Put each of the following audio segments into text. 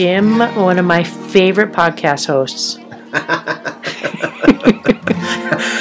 Jim, one of my favorite podcast hosts.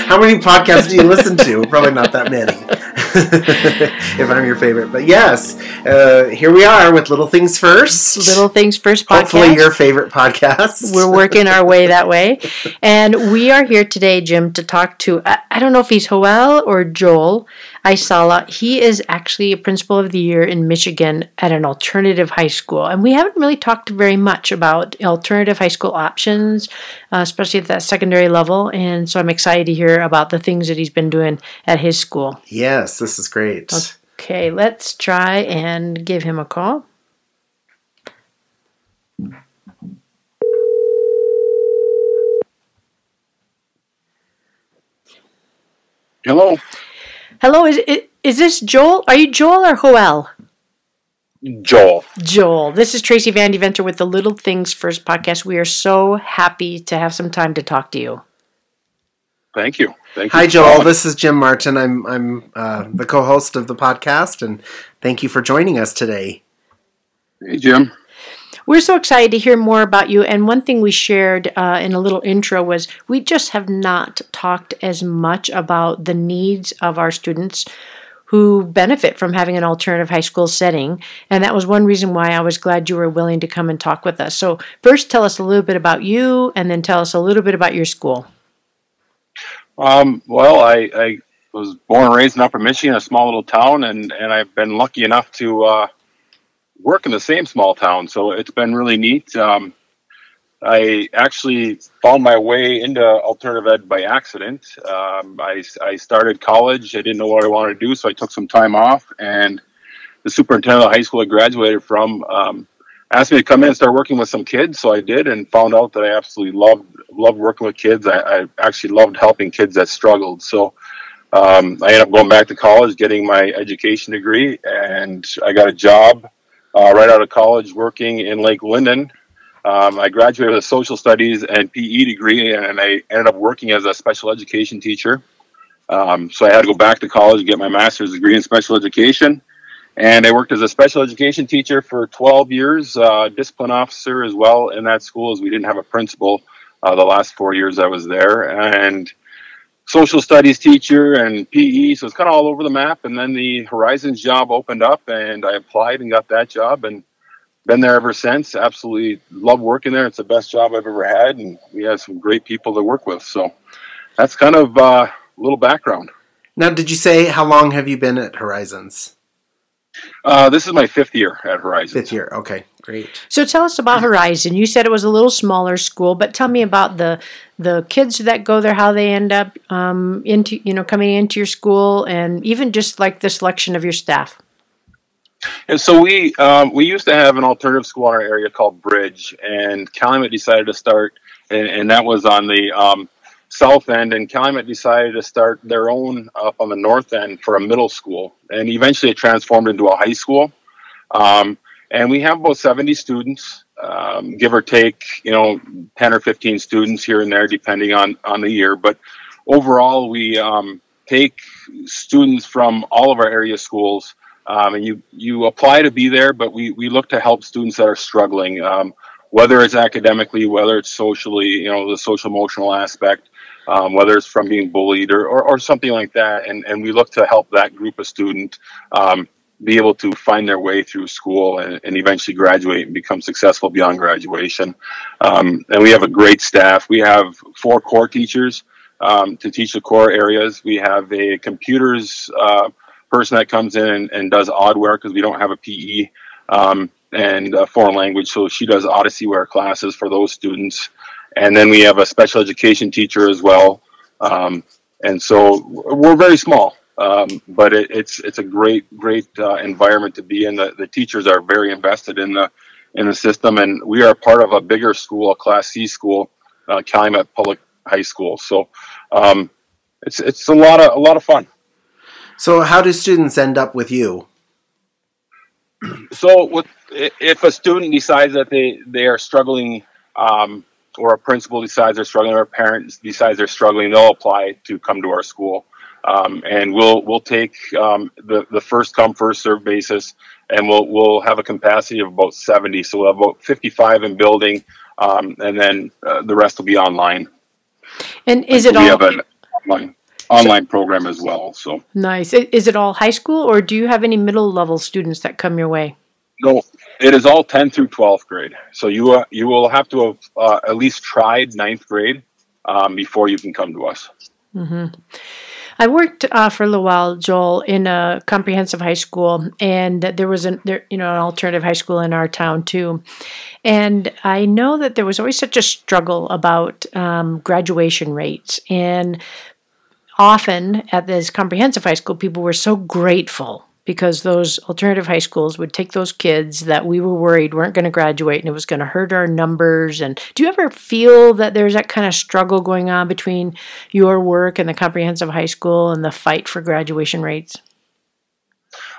How many podcasts do you listen to? Probably not that many. if I'm your favorite, but yes, uh, here we are with Little Things First. Little Things First podcast. Hopefully, your favorite podcast. We're working our way that way, and we are here today, Jim, to talk to. I, I don't know if he's Joel or Joel Aisala. He is actually a principal of the year in Michigan at an alternative high school, and we haven't really talked very much about alternative high school options, uh, especially at that secondary level. And so I'm excited to hear about the things that he's been doing at his school. Yes, this is great. Okay, let's try and give him a call. Hello. Hello, is, is this Joel? Are you Joel or Joel? Joel. Joel. This is Tracy Van Deventer with the Little Things First podcast. We are so happy to have some time to talk to you. Thank you. Thank you. Hi, Joel. This is Jim Martin. I'm I'm uh, the co-host of the podcast, and thank you for joining us today. Hey, Jim. We're so excited to hear more about you. And one thing we shared uh, in a little intro was we just have not talked as much about the needs of our students who benefit from having an alternative high school setting. And that was one reason why I was glad you were willing to come and talk with us. So, first, tell us a little bit about you, and then tell us a little bit about your school. Um, well, I, I, was born and raised in Upper Michigan, a small little town, and, and I've been lucky enough to uh, work in the same small town. So it's been really neat. Um, I actually found my way into alternative ed by accident. Um, I, I started college. I didn't know what I wanted to do, so I took some time off. And the superintendent of the high school I graduated from um, asked me to come in and start working with some kids. So I did, and found out that I absolutely loved loved working with kids. I, I actually loved helping kids that struggled. So um, I ended up going back to college, getting my education degree, and I got a job uh, right out of college working in Lake Linden. Um, I graduated with a social studies and PE degree, and I ended up working as a special education teacher. Um, so I had to go back to college and get my master's degree in special education. And I worked as a special education teacher for 12 years, uh, discipline officer as well in that school, as we didn't have a principal uh, the last four years I was there. And social studies teacher and PE, so it's kind of all over the map. And then the Horizons job opened up, and I applied and got that job, and been there ever since. Absolutely love working there. It's the best job I've ever had, and we have some great people to work with. So that's kind of uh, a little background. Now, did you say how long have you been at Horizons? Uh, this is my fifth year at Horizons. Fifth year, okay. Great. So tell us about Horizon. You said it was a little smaller school, but tell me about the the kids that go there, how they end up um, into you know coming into your school, and even just like the selection of your staff. And so we um, we used to have an alternative school in our area called Bridge, and Calumet decided to start, and, and that was on the um, south end, and Calumet decided to start their own up on the north end for a middle school, and eventually it transformed into a high school. Um, and we have about 70 students um, give or take you know 10 or 15 students here and there depending on on the year. But overall we um, take students from all of our area schools um, and you you apply to be there but we we look to help students that are struggling um, whether it's academically whether it's socially you know the social emotional aspect um, whether it's from being bullied or, or, or, something like that. And and we look to help that group of student um, be able to find their way through school and, and eventually graduate and become successful beyond graduation. Um, and we have a great staff. We have four core teachers um, to teach the core areas. We have a computers uh, person that comes in and, and does Odysseyware because we don't have a PE um, and a foreign language. So she does Odysseyware classes for those students. And then we have a special education teacher as well. Um, and so we're very small. Um, but it, it's it's a great great uh, environment to be in. The, the teachers are very invested in the in the system, and we are part of a bigger school, a Class C school, uh, Calumet Public High School. So um, it's it's a lot of a lot of fun. So how do students end up with you? So with, if a student decides that they they are struggling. Um, or a principal decides they're struggling, or a parent decides they're struggling, they'll apply to come to our school. Um, and we'll we'll take um, the the first come first serve basis, and we'll we'll have a capacity of about 70. So we'll have about 55 in building, um, and then uh, the rest will be online. And is it we all have an online online program as well. So nice? Is it all high school, or do you have any middle level students that come your way? no, it is all 10 through 12th grade. So you uh, you will have to have uh, at least tried ninth grade um, before you can come to us. I worked uh, for a little while, Joel, in a comprehensive high school, and there was an there, you know an alternative high school in our town too. And I know that there was always such a struggle about um, graduation rates, and often at this comprehensive high school, people were so grateful because those alternative high schools would take those kids that we were worried weren't going to graduate and it was going to hurt our numbers. And do you ever feel that there's that kind of struggle going on between your work and the comprehensive high school and the fight for graduation rates?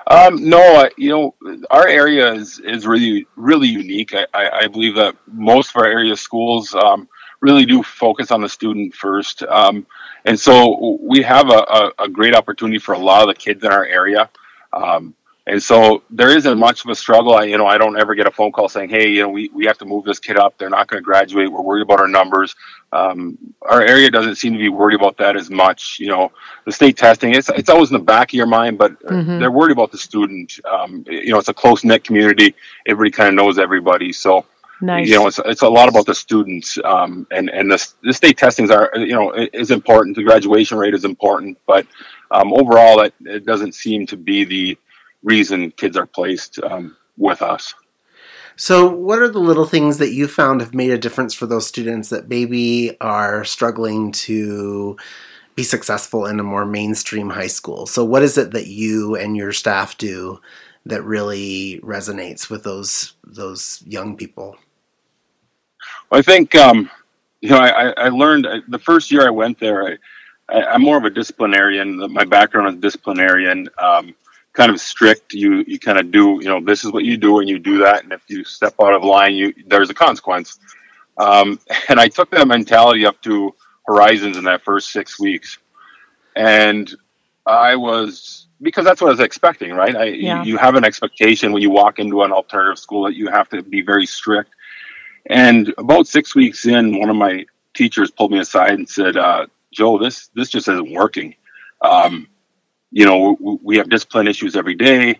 Um, no, I, you know, our area is, is really, really unique. I, I, I believe that most of our area schools um, really do focus on the student first. Um, and so we have a, a, a great opportunity for a lot of the kids in our area. Um, and so there isn't much of a struggle. I, you know, I don't ever get a phone call saying, "Hey, you know, we, we have to move this kid up. They're not going to graduate. We're worried about our numbers." Um, our area doesn't seem to be worried about that as much. You know, the state testing it's it's always in the back of your mind, but uh, Mhm. they're worried about the student. Um, you know, it's a close knit community. Everybody kind of knows everybody, so Nice. you know, it's, it's a lot about the students. Um, and and the the state testings are you know is important. The graduation rate is important, but um, overall, it, it doesn't seem to be the reason kids are placed um, with us. So, what are the little things that you found have made a difference for those students that maybe are struggling to be successful in a more mainstream high school? So, what is it that you and your staff do that really resonates with those those young people? I think um, you know I, I I learned uh, the first year I went there. I, I, I'm more of a disciplinarian. My background is disciplinarian, um, kind of strict. You you kind of do you know this is what you do and you do that, and if you step out of line, you there's a consequence. Um, and I took that mentality up to Horizons in that first six weeks, and I was because that's what I was expecting, right? I, Yeah. you, you have an expectation when you walk into an alternative school that you have to be very strict. And about six weeks in, one of my teachers pulled me aside and said, uh, "Joe, this this just isn't working. Um, you know, we, have discipline issues every day."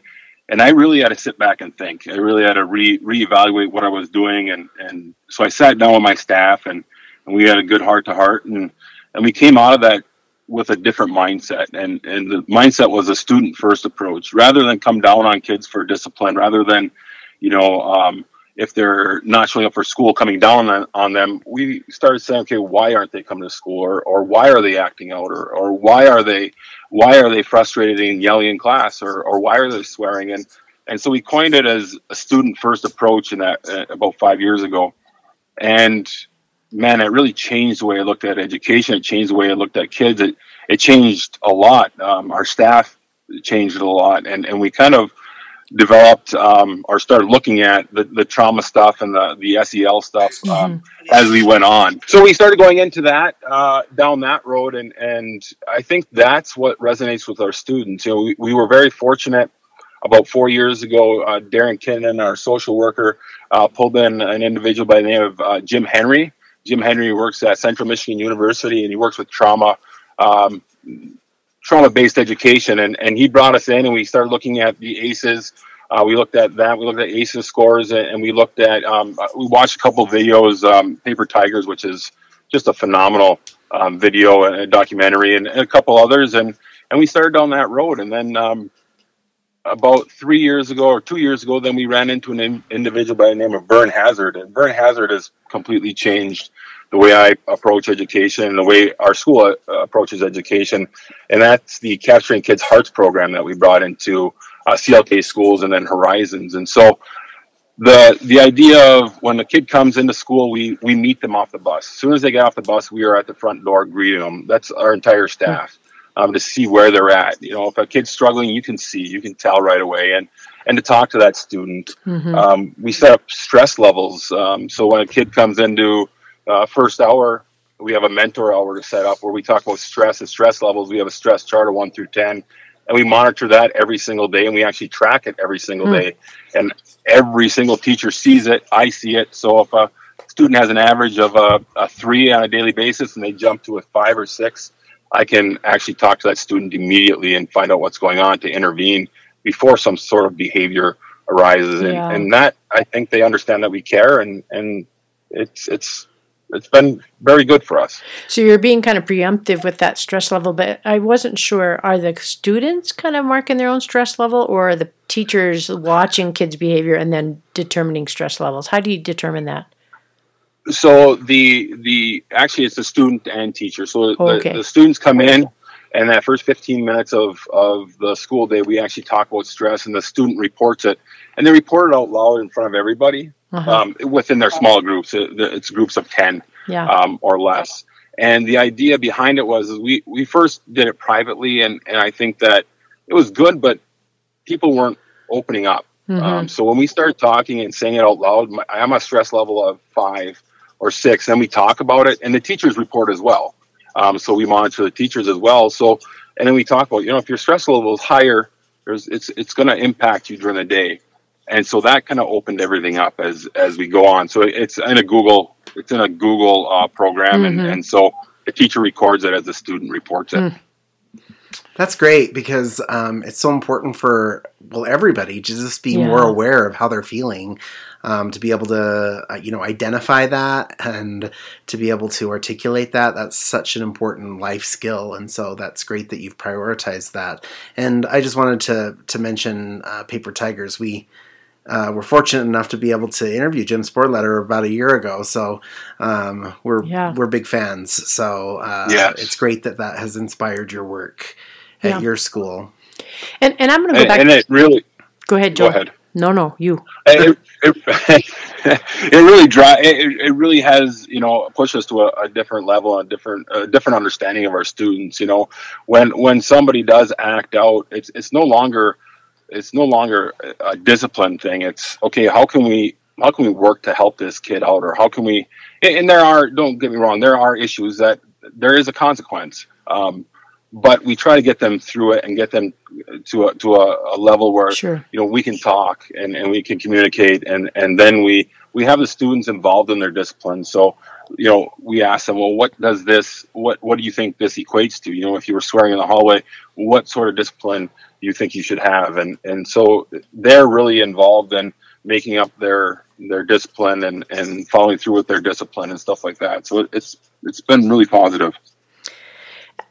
And I really had to sit back and think. I really had to re reevaluate what I was doing, and and so I sat down with my staff, and, and we had a good heart to heart, and and we came out of that with a different mindset and and the mindset was a student first approach rather than come down on kids for discipline rather than you know um, if they're not showing up for school coming down on, on them we started saying okay why aren't they coming to school or, or why are they acting out or, or why are they why are they frustrated and yelling in class or, or why are they swearing and and so we coined it as a student first approach in that uh, about five years ago and man, it really changed the way I looked at education. It changed the way I looked at kids. It it changed a lot. Um, our staff changed a lot, and and we kind of developed um, or started looking at the, the trauma stuff and the the SEL stuff um, as we went on. So we started going into that uh, down that road, and and I think that's what resonates with our students. You know, we, we were very fortunate. About four years ago, uh, Darren Kinnan, our social worker, uh, pulled in an individual by the name of uh, Jim Henry, Jim Henry works at Central Michigan University and he works with trauma, um, trauma-based education. And, and he brought us in and we started looking at the ACEs. Uh, we looked at that. We looked at ACEs scores and, we looked at, um, we watched a couple videos, um, Paper Tigers, which is just a phenomenal um, video and a documentary and, and a couple others. And, and we started down that road. And then um, about three years ago or two years ago, then we ran into an in, individual by the name of Vern Hazard, and Vern Hazard has completely changed the way I approach education and the way our school uh, approaches education, and that's the Capturing Kids Hearts program that we brought into uh, CLK schools and then Horizons, and so. The, the idea of when a kid comes into school, we, we meet them off the bus. As soon as they get off the bus, we are at the front door greeting them. That's our entire staff um, to see where they're at. You know, if a kid's struggling, you can see, you can tell right away, and and to talk to that student. Mhm. Um, we set up stress levels. Um, so when a kid comes into uh, first hour we have a mentor hour to set up where we talk about stress and stress levels. We have a stress chart of one through ten, and we monitor that every single day, and we actually track it every single Hmm. day. And every single teacher sees it. I see it. So if a student has an average of a, a three on a daily basis, and they jump to a five or six, I can actually talk to that student immediately and find out what's going on to intervene before some sort of behavior arises. And, and that I think they understand that we care, and and it's it's it's been very good for us. So you're being kind of preemptive with that stress level, but I wasn't sure are the students kind of marking their own stress level or are the teachers watching kids' behavior and then determining stress levels? How do you determine that? So the the actually it's the student and teacher. So the, oh, Okay. the students come in, and that first 15 minutes of of the school day, we actually talk about stress, and the student reports it, and they report it out loud in front of everybody Uh-huh. um, within their small groups. It's groups of 10 yeah. um, or less. And the idea behind it was is we we first did it privately, and and I think that it was good, but people weren't opening up. Mhm. Um, so when we start talking and saying it out loud, my, I'm a stress level of five or six, and we talk about it, and the teachers report as well. Um, so we monitor the teachers as well. So and then we talk about you know if your stress level is higher, there's it's it's going to impact you during the day, and so that kind of opened everything up as as we go on. So it's in a Google it's in a Google uh, program, Mhm. and and so the teacher records it as the student reports it. Mm. That's great because um, it's so important for well everybody to just be Yeah. more aware of how they're feeling, um, to be able to uh, you know identify that and to be able to articulate that. That's such an important life skill, and so that's great that you've prioritized that. And I just wanted to to mention uh, Paper Tigers. We uh, were fortunate enough to be able to interview Jim Sporleder about a year ago, so um, we're Yeah. we're big fans. So uh, Yes. it's great that that has inspired your work at Yeah. your school. And and I'm going to go And, back. and it really go ahead, Joe. go ahead. No, no, you. it, it, it really dry it, it really has you know pushed us to a, a different level a different a different understanding of our students you know when when somebody does act out it's it's no longer it's no longer a discipline thing. It's okay how can we how can we work to help this kid out? Or how can we and there are don't get me wrong there are issues that there is a consequence. Um, but we try to get them through it and get them to a to a, a level where Sure. you know we can talk and, and we can communicate and and then we we have the students involved in their discipline. So you know we ask them well what does this what what do you think this equates to? You know if you were swearing in the hallway what sort of discipline you think you should have. And and so they're really involved in making up their their discipline and and following through with their discipline and stuff like that. So it's it's been really positive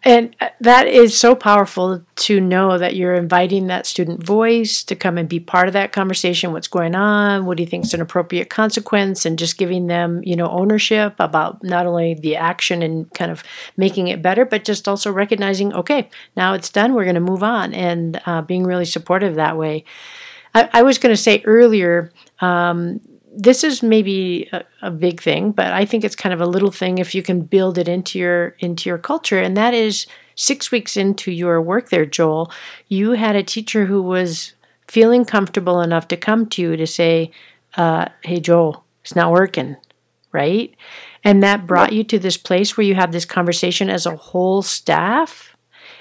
And uh, that is so powerful to know that you're inviting that student voice to come and be part of that conversation. What's going on? What do you think is an appropriate consequence? And just giving them, you know, ownership about not only the action and kind of making it better, but just also recognizing, okay, now it's done. We're going to move on, and uh, being really supportive that way. I, I was going to say earlier. Um, this is maybe a, a big thing, but I think it's kind of a little thing if you can build it into your into your culture. And that is six weeks into your work there, Joel, you had a teacher who was feeling comfortable enough to come to you to say, uh, "Hey, Joel, it's not working," right? And that brought you to this place where you had this conversation as a whole staff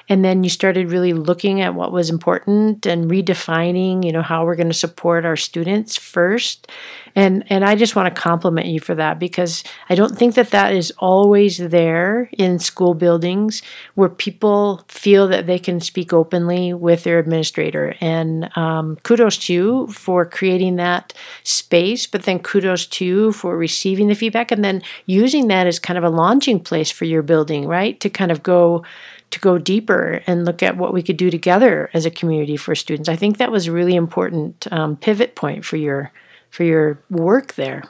and then you started really looking at what was important and redefining you know how we're going to support our students first. And and i just want to compliment you for that because i don't think that that is always there in school buildings where people feel that they can speak openly with their administrator. And um, kudos to you for creating that space but then kudos to you for receiving the feedback and then using that as kind of a launching place for your building right? To kind of go to go deeper and look at what we could do together as a community for students. I think that was a really important um, pivot point for your for your work there.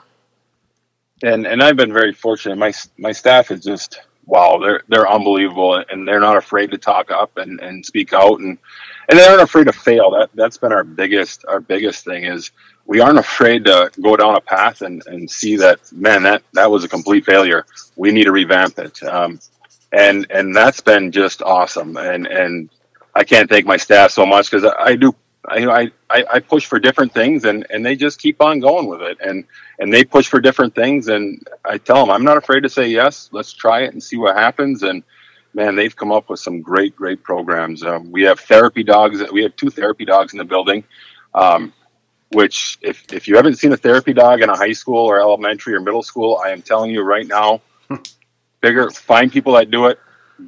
and and I've been very fortunate. My my staff is just wow. They're they're unbelievable, and they're not afraid to talk up and, and speak out, and and they aren't afraid to fail. That that's been our biggest our biggest thing is we aren't afraid to go down a path and, and see that man that that was a complete failure. We need to revamp it, um, and and that's been just awesome. And and I can't thank my staff so much because I, I do I, I, I push for different things and, and they just keep on going with it. And, and they push for different things. And I tell them, I'm not afraid to say yes, let's try it and see what happens. And man, they've come up with some great, great programs. Um, we have therapy dogs. We have two therapy dogs in the building. Um, which if, if you haven't seen a therapy dog in a high school or elementary or middle school, I am telling you right now, bigger, find people that do it,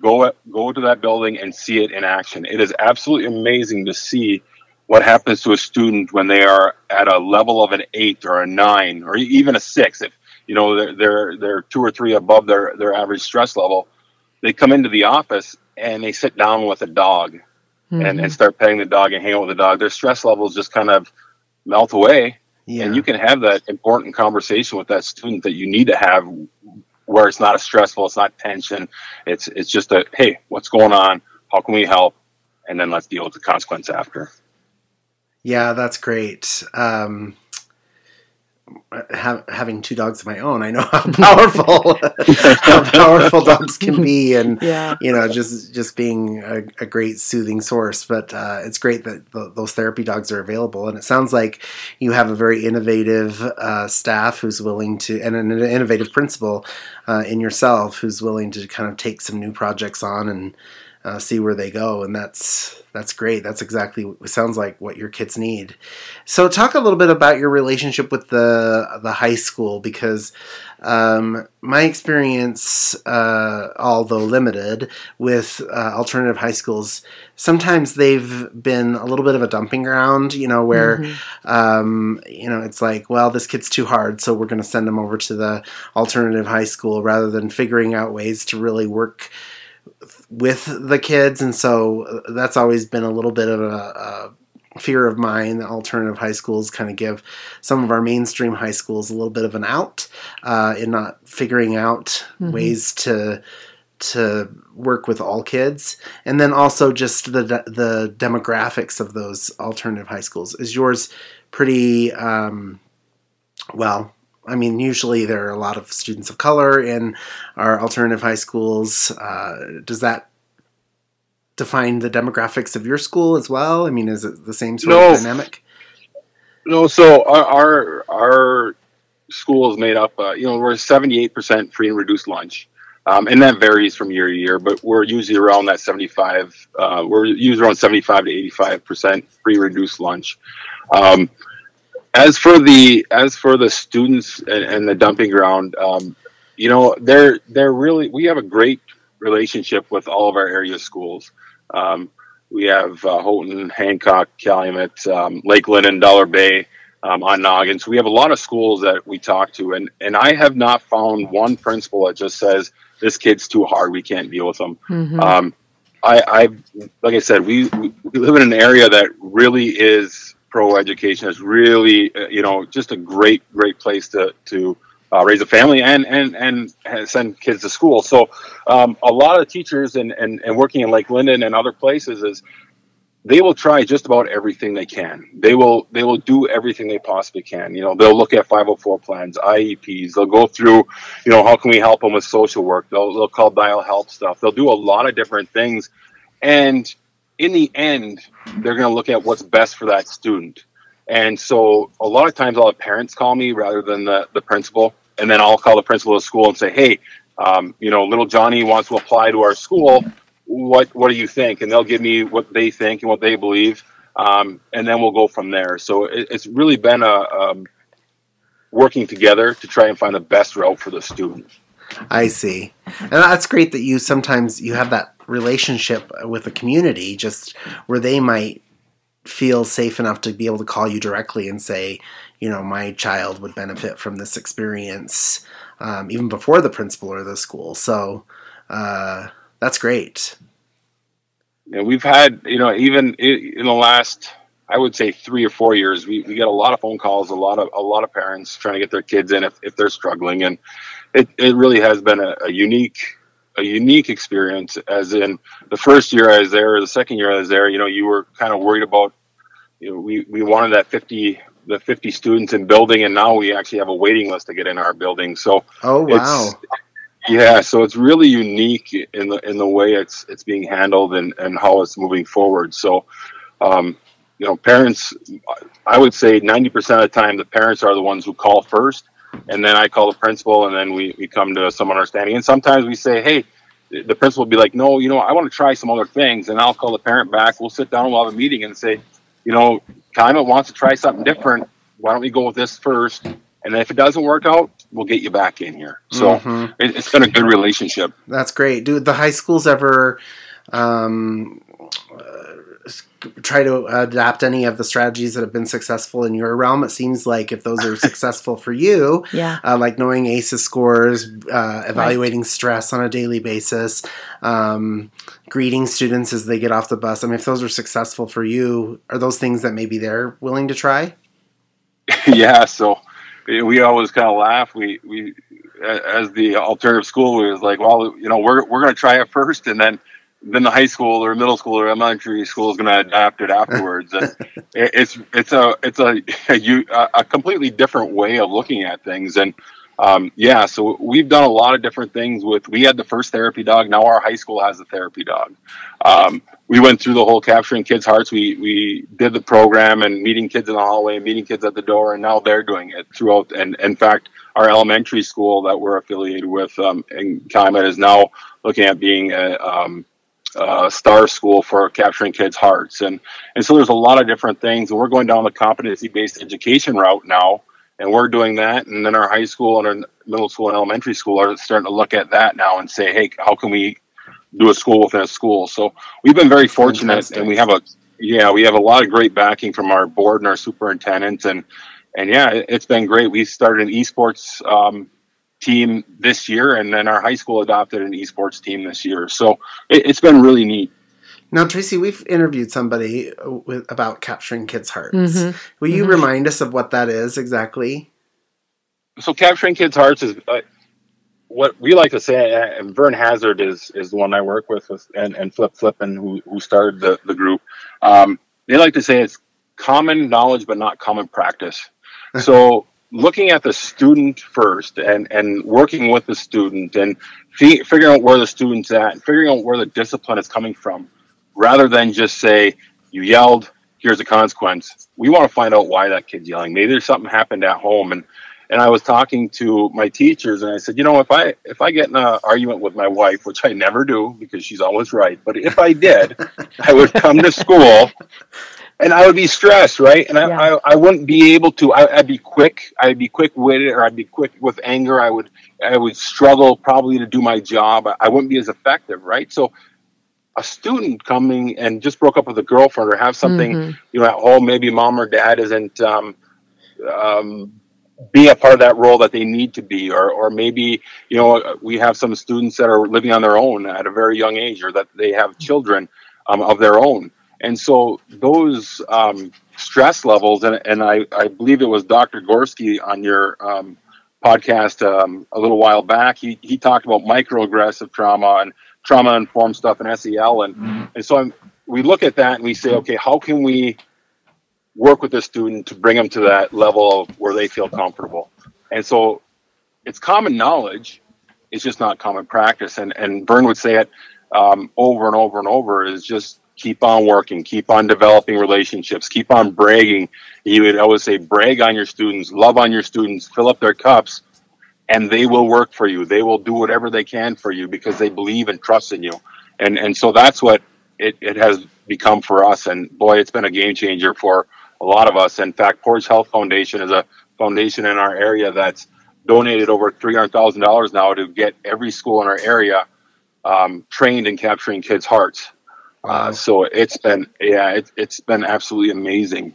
go, go to that building and see it in action. It is absolutely amazing to see what happens to a student when they are at a level of an eight or a nine or even a six. If, you know, they're, they're, they're two or three above their, their average stress level, they come into the office and they sit down with a dog mm-hmm. and, and start petting the dog and hang out with the dog. Their stress levels just kind of melt away. Yeah. And you can have that important conversation with that student that you need to have where it's not a stressful, it's not tension. It's it's just a hey, what's going on? How can we help? And then let's deal with the consequence after. Yeah, that's great. Um, have, having two dogs of my own, I know how powerful how powerful dogs can be, and yeah. you know, just just being a, a great soothing source. But uh, it's great that the, those therapy dogs are available, and it sounds like you have a very innovative uh, staff who's willing to, and an innovative principal uh, in yourself who's willing to kind of take some new projects on and uh, see where they go, and that's that's great. That's exactly what sounds like what your kids need. So, talk a little bit about your relationship with the the high school because um, my experience, uh, although limited, with uh, alternative high schools, sometimes they've been a little bit of a dumping ground. You know, where mm-hmm. um, you know it's like, well, this kid's too hard, so we're going to send them over to the alternative high school rather than figuring out ways to really work with the kids, and so uh, that's always been a little bit of a, a fear of mine. The alternative high schools kind of give some of our mainstream high schools a little bit of an out uh, in not figuring out mm-hmm. ways to to work with all kids, and then also just the the demographics of those alternative high schools. Is yours pretty um, well? I mean, usually there are a lot of students of color in our alternative high schools. Uh, does that define the demographics of your school as well? I mean, is it the same sort no. of dynamic? No. So our our, our school is made up. Uh, you know, we're seventy eight percent free and reduced lunch. Um, and that varies from year to year, but we're usually around that 75. Uh, we're usually around 75 to 85 percent free reduced lunch. Um, as for the as for the students and, and the dumping ground, um, you know, they're they're really we have a great relationship with all of our area schools. Um, we have uh, Houghton, Hancock, Calumet, um, Lake Linden, Dollar Bay, um, Ontonagon. So we have a lot of schools that we talk to, and and I have not found one principal that just says this kid's too hard, we can't deal with them. Mm-hmm. Um, I, I, like I said, we, we live in an area that really is pro education It's really uh, you know just a great great place to to uh, raise a family and and and send kids to school. So um, a lot of teachers and, and and working in Lake Linden and other places is they will try just about everything they can. They will they will do everything they possibly can. You know, they'll look at 504 plans, IEPs. They'll go through, you know, how can we help them with social work? They'll they'll call dial help stuff. They'll do a lot of different things, and in the end, they're going to look at what's best for that student. And so a lot of times I'll have parents call me rather than the, the principal. And then I'll call the principal of school and say, hey, um, you know, little Johnny wants to apply to our school. What, what do you think? And they'll give me what they think and what they believe. Um, and then we'll go from there. So it, it's really been a, um, working together to try and find the best route for the student. I see. And that's great that you sometimes you have that relationship with the community just where they might feel safe enough to be able to call you directly and say, you know, my child would benefit from this experience um, even before the principal or the school. So uh, that's great. Yeah, we've had, you know, even in the last, I would say three or four years, we, we get a lot of phone calls, a lot of a lot of parents trying to get their kids in if, if they're struggling, and it, it really has been a, a unique a unique experience as in the first year I was there or the second year I was there, you know, you were kind of worried about, you know, we, we wanted that 50, the 50 students in building and now we actually have a waiting list to get in our building. So, oh, wow. Yeah. So it's really unique in the, in the way it's, it's being handled and, and how it's moving forward. So, um, you know, parents, I would say 90% of the time, the parents are the ones who call first. And then I call the principal, and then we, we come to some understanding. And sometimes we say, hey, the principal will be like, no, you know, I want to try some other things. And I'll call the parent back. We'll sit down, we'll have a meeting and say, you know, Calumet wants to try something different. Why don't we go with this first? And if it doesn't work out, we'll get you back in here. So mm-hmm. it, has been a good relationship. That's great. dude. the high schools ever um, try to adapt any of the strategies that have been successful in your realm. It seems like if those are successful for you, yeah, uh, like knowing ACEs scores, uh, evaluating right. stress on a daily basis, um, greeting students as they get off the bus. I mean, if those are successful for you, are those things that maybe they're willing to try? yeah. So we always kind of laugh. We we as the alternative school, we was like, well, you know, we're we're going to try it first, and then then the high school or middle school or elementary school is going to adapt it afterwards. and it's it's a it's a, a, a completely different way of looking at things. And um, yeah, so we've done a lot of different things with. We had the first therapy dog. Now our high school has a therapy dog. Um, we went through the whole capturing kids' hearts. We we did the program and meeting kids in the hallway, meeting kids at the door, and now they're doing it throughout. And in fact, our elementary school that we're affiliated with um, in Calumet is now looking at being a um, uh, star school for capturing kids' hearts, and and so there's a lot of different things. And we're going down the competency-based education route now, and we're doing that. And then our high school and our middle school and elementary school are starting to look at that now and say, hey, how can we do a school within a school? So we've been very fortunate, Fantastic. and we have a yeah, we have a lot of great backing from our board and our superintendent, and and yeah, it's been great. We started an esports um, team this year, and then our high school adopted an esports team this year. So it, has been really neat. Now, Tracy, we've interviewed somebody with, about capturing kids' hearts. Mm-hmm. Will you mm-hmm. remind us of what that is exactly? So, capturing kids' hearts is uh, what we like to say. Uh, and Vern Hazard is is the one I work with, with and, and Flip Flippen, who who started the the group. Um, they like to say it's common knowledge, but not common practice. So looking at the student first and, and working with the student and fi- figuring out where the student's at and figuring out where the discipline is coming from rather than just say you yelled here's a consequence. We want to find out why that kid's yelling. Maybe there's something happened at home. And and i was talking to my teachers and i said you know if i if i get in an argument with my wife which i never do because she's always right but if i did i would come to school and I would be stressed, right? And I, yeah. I, I, wouldn't be able to. I, would be quick. I'd be quick witted, or I'd be quick with anger. I would, I would struggle probably to do my job. I wouldn't be as effective, right? So, a student coming and just broke up with a girlfriend or have something, mm-hmm. you know, at home. Maybe mom or dad isn't um, um, be a part of that role that they need to be, or or maybe you know we have some students that are living on their own at a very young age, or that they have children um, of their own and so those um, stress levels, and, and I, I, believe it was Dr. Gorski on your um, podcast um, a little while back, he, he talked about microaggressive trauma and trauma informed stuff in SEL. And, mm-hmm. and so I'm, we look at that and we say, okay, how can we work with the student to bring them to that level of where they feel comfortable? And so it's common knowledge, it's just not common practice. And, and Vern would say it um, over and over and over is just keep on working, keep on developing relationships, keep on bragging. You would always say, brag on your students, love on your students, fill up their cups, and they will work for you. They will do whatever they can for you because they believe and trust in you. And and so that's what it, it has become for us. And boy, it's been a game changer for a lot of us. In fact, Portage Health Foundation is a foundation in our area that's donated over three hundred thousand dollars now to get every school in our area um, trained in capturing kids' hearts. Uh, so it's been, yeah, it, it's been absolutely amazing.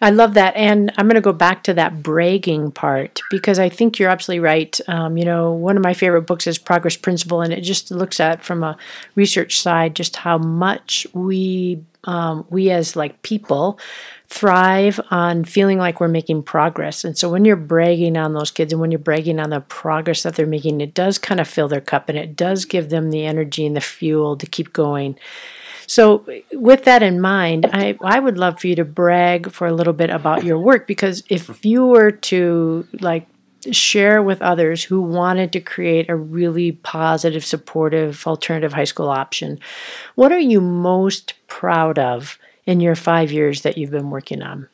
I love that. And I'm going to go back to that bragging part because I think you're absolutely right. Um, you know, one of my favorite books is Progress Principle, and it just looks at from a research side just how much we, um, we as like people, thrive on feeling like we're making progress. And so when you're bragging on those kids and when you're bragging on the progress that they're making, it does kind of fill their cup and it does give them the energy and the fuel to keep going. So, with that in mind, I, I would love for you to brag for a little bit about your work because if you were to like share with others who wanted to create a really positive, supportive alternative high school option, what are you most proud of in your five years that you've been working on?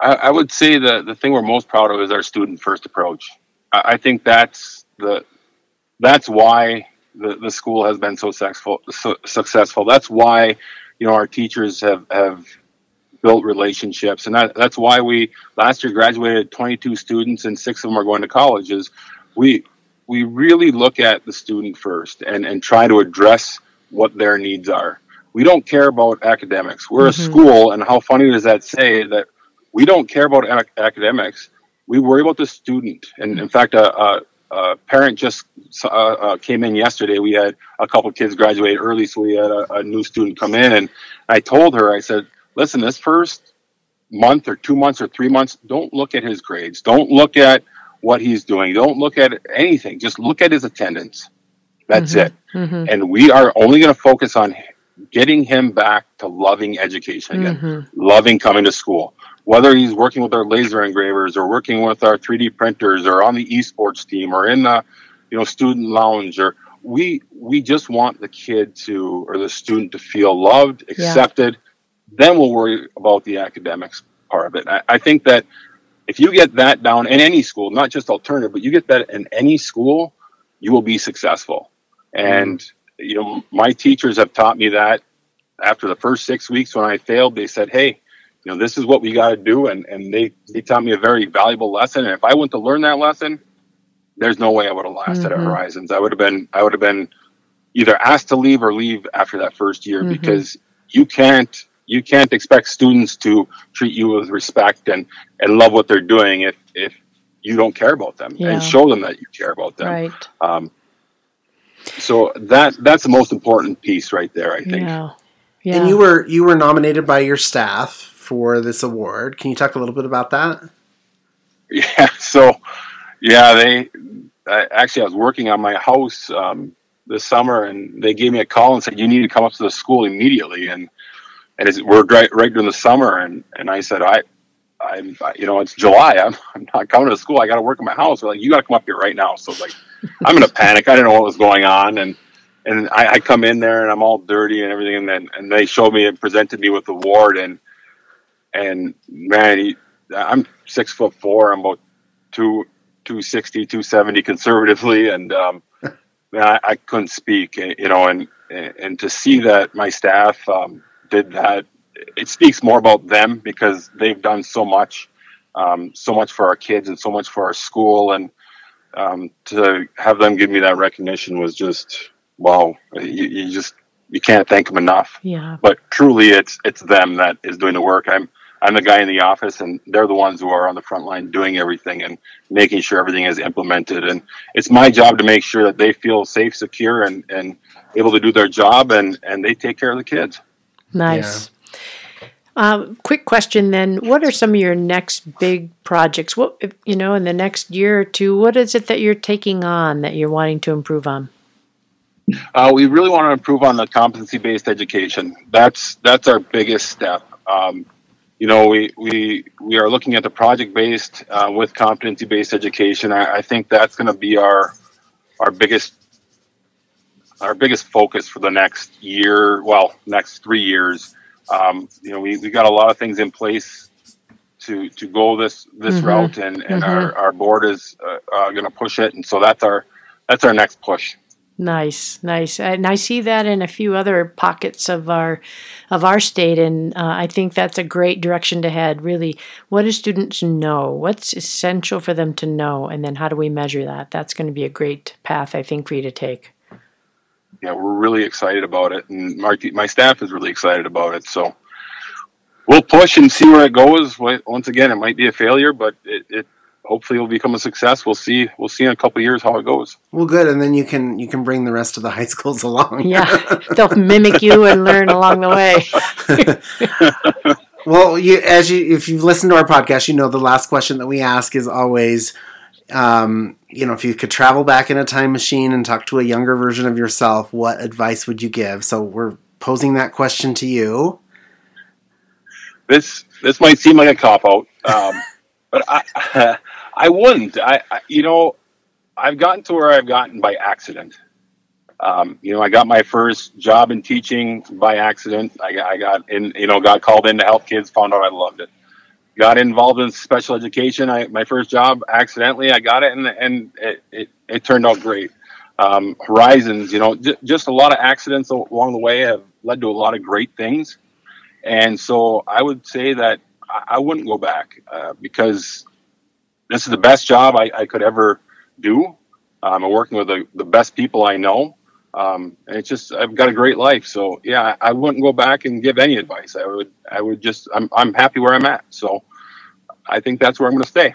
I, I would say that the thing we're most proud of is our student first approach. I, I think that's the that's why the, the school has been so successful. So successful. That's why you know our teachers have have built relationships, and that, that's why we last year graduated 22 students, and six of them are going to colleges. We we really look at the student first and and try to address what their needs are. We don't care about academics. We're mm-hmm. a school, and how funny does that say that we don't care about ac- academics? We worry about the student. And in fact, a, a, a parent just uh, uh, came in yesterday. We had a couple kids graduate early, so we had a, a new student come in, and I told her, I said, "Listen, this first month or two months or three months, don't look at his grades. Don't look at what he's doing. Don't look at anything. Just look at his attendance. That's mm-hmm. it. Mm-hmm. And we are only going to focus on getting him back to loving education again, mm-hmm. loving coming to school. Whether he's working with our laser engravers or working with our 3D printers or on the esports team or in the you know student lounge or we we just want the kid to or the student to feel loved, accepted. Yeah. Then we'll worry about the academics part of it. I, I think that if you get that down in any school, not just alternative, but you get that in any school, you will be successful. And mm. You know, my teachers have taught me that. After the first six weeks when I failed, they said, "Hey, you know, this is what we got to do," and and they they taught me a very valuable lesson. And if I went to learn that lesson, there's no way I would have lasted mm-hmm. at Horizons. I would have been I would have been either asked to leave or leave after that first year mm-hmm. because you can't you can't expect students to treat you with respect and and love what they're doing if if you don't care about them yeah. and show them that you care about them. Right. Um, so that that's the most important piece right there, I think. Yeah. yeah. And you were you were nominated by your staff for this award. Can you talk a little bit about that? Yeah. So, yeah, they I, actually I was working on my house um, this summer, and they gave me a call and said you need to come up to the school immediately. And and it's, we're right, right during the summer, and and I said I. I'm, you know, it's July. I'm, I'm not coming to school. I got to work in my house. They're like, you got to come up here right now. So like, I'm in a panic. I didn't know what was going on, and and I, I, come in there and I'm all dirty and everything, and then and they showed me and presented me with the ward, and and man, he, I'm six foot four. I'm about two 260, 270 conservatively, and um, man, I, I, couldn't speak, you know, and and to see that my staff um, did that, it speaks more about them because they've done so much, um, so much for our kids and so much for our school, and um, to have them give me that recognition was just wow. You, you, just you can't thank them enough. Yeah. But truly, it's it's them that is doing the work. I'm I'm the guy in the office, and they're the ones who are on the front line doing everything and making sure everything is implemented. And it's my job to make sure that they feel safe, secure, and and able to do their job, and and they take care of the kids. Nice. Yeah. Um, quick question then: What are some of your next big projects? What you know in the next year or two? What is it that you're taking on that you're wanting to improve on? Uh, we really want to improve on the competency-based education. That's that's our biggest step. Um, you know, we we we are looking at the project-based uh, with competency-based education. I, I think that's going to be our our biggest our biggest focus for the next year. Well, next three years um, you know, we, we got a lot of things in place to to go this this mm-hmm. route, and and mm-hmm. our, our board is uh, uh, going to push it, and so that's our that's our next push. Nice, nice, and I see that in a few other pockets of our of our state, and uh, I think that's a great direction to head. Really, what do students know? What's essential for them to know, and then how do we measure that? That's going to be a great path, I think, for you to take yeah, we're really excited about it, and my my staff is really excited about it. So we'll push and see where it goes. Once again, it might be a failure, but it, it hopefully will become a success. We'll see. We'll see in a couple years how it goes. Well, good, and then you can you can bring the rest of the high schools along. yeah, they'll mimic you and learn along the way. well, you, as you if you've listened to our podcast, you know the last question that we ask is always um, you know, if you could travel back in a time machine and talk to a younger version of yourself, what advice would you give? So we're posing that question to you. This this might seem like a cop out, um, but I I wouldn't. I, I, you know I've gotten to where I've gotten by accident. Um, you know, I got my first job in teaching by accident. I I got in, you know, got called in to help kids, found out I loved it. Got involved in special education. I, my first job accidentally, I got it and, and it, it, it turned out great. Um, horizons, you know, j- just a lot of accidents along the way have led to a lot of great things. And so I would say that I, I wouldn't go back uh, because this is the best job I, I could ever do. Um, I'm working with the, the best people I know. Um, and it's just I've got a great life. So yeah, I wouldn't go back and give any advice. I would I would just I'm I'm happy where I'm at. So I think that's where I'm going to stay.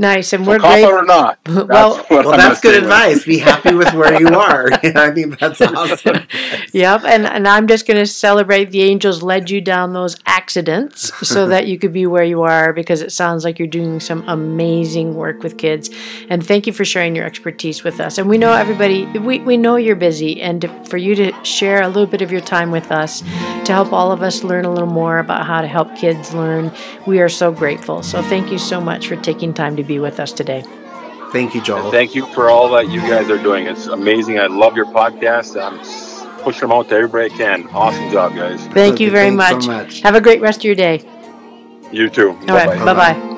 Nice, and so we're great. or not. well, well, that's good advice. Be happy with where you are. I think that's awesome. yep, and and I'm just going to celebrate the angels led you down those accidents so that you could be where you are because it sounds like you're doing some amazing work with kids. And thank you for sharing your expertise with us. And we know everybody, we we know you're busy, and to, for you to share a little bit of your time with us to help all of us learn a little more about how to help kids learn, we are so grateful. So thank you so much for taking time to be with us today. Thank you, Joel. And thank you for all that you guys are doing. It's amazing. I love your podcast. I'm pushing them out to everybody I can. Awesome job, guys. Thank you very much. So much. Have a great rest of your day. You too. All right. Bye bye.